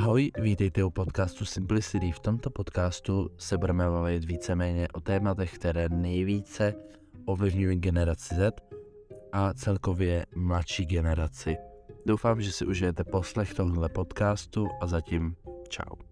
Ahoj, vítejte u podcastu Simplicity. V tomto podcastu se budeme bavit víceméně o tématech, které nejvíce ovlivňují generaci Z a celkově mladší generaci. Doufám, že si užijete poslech tohle podcastu a zatím čau.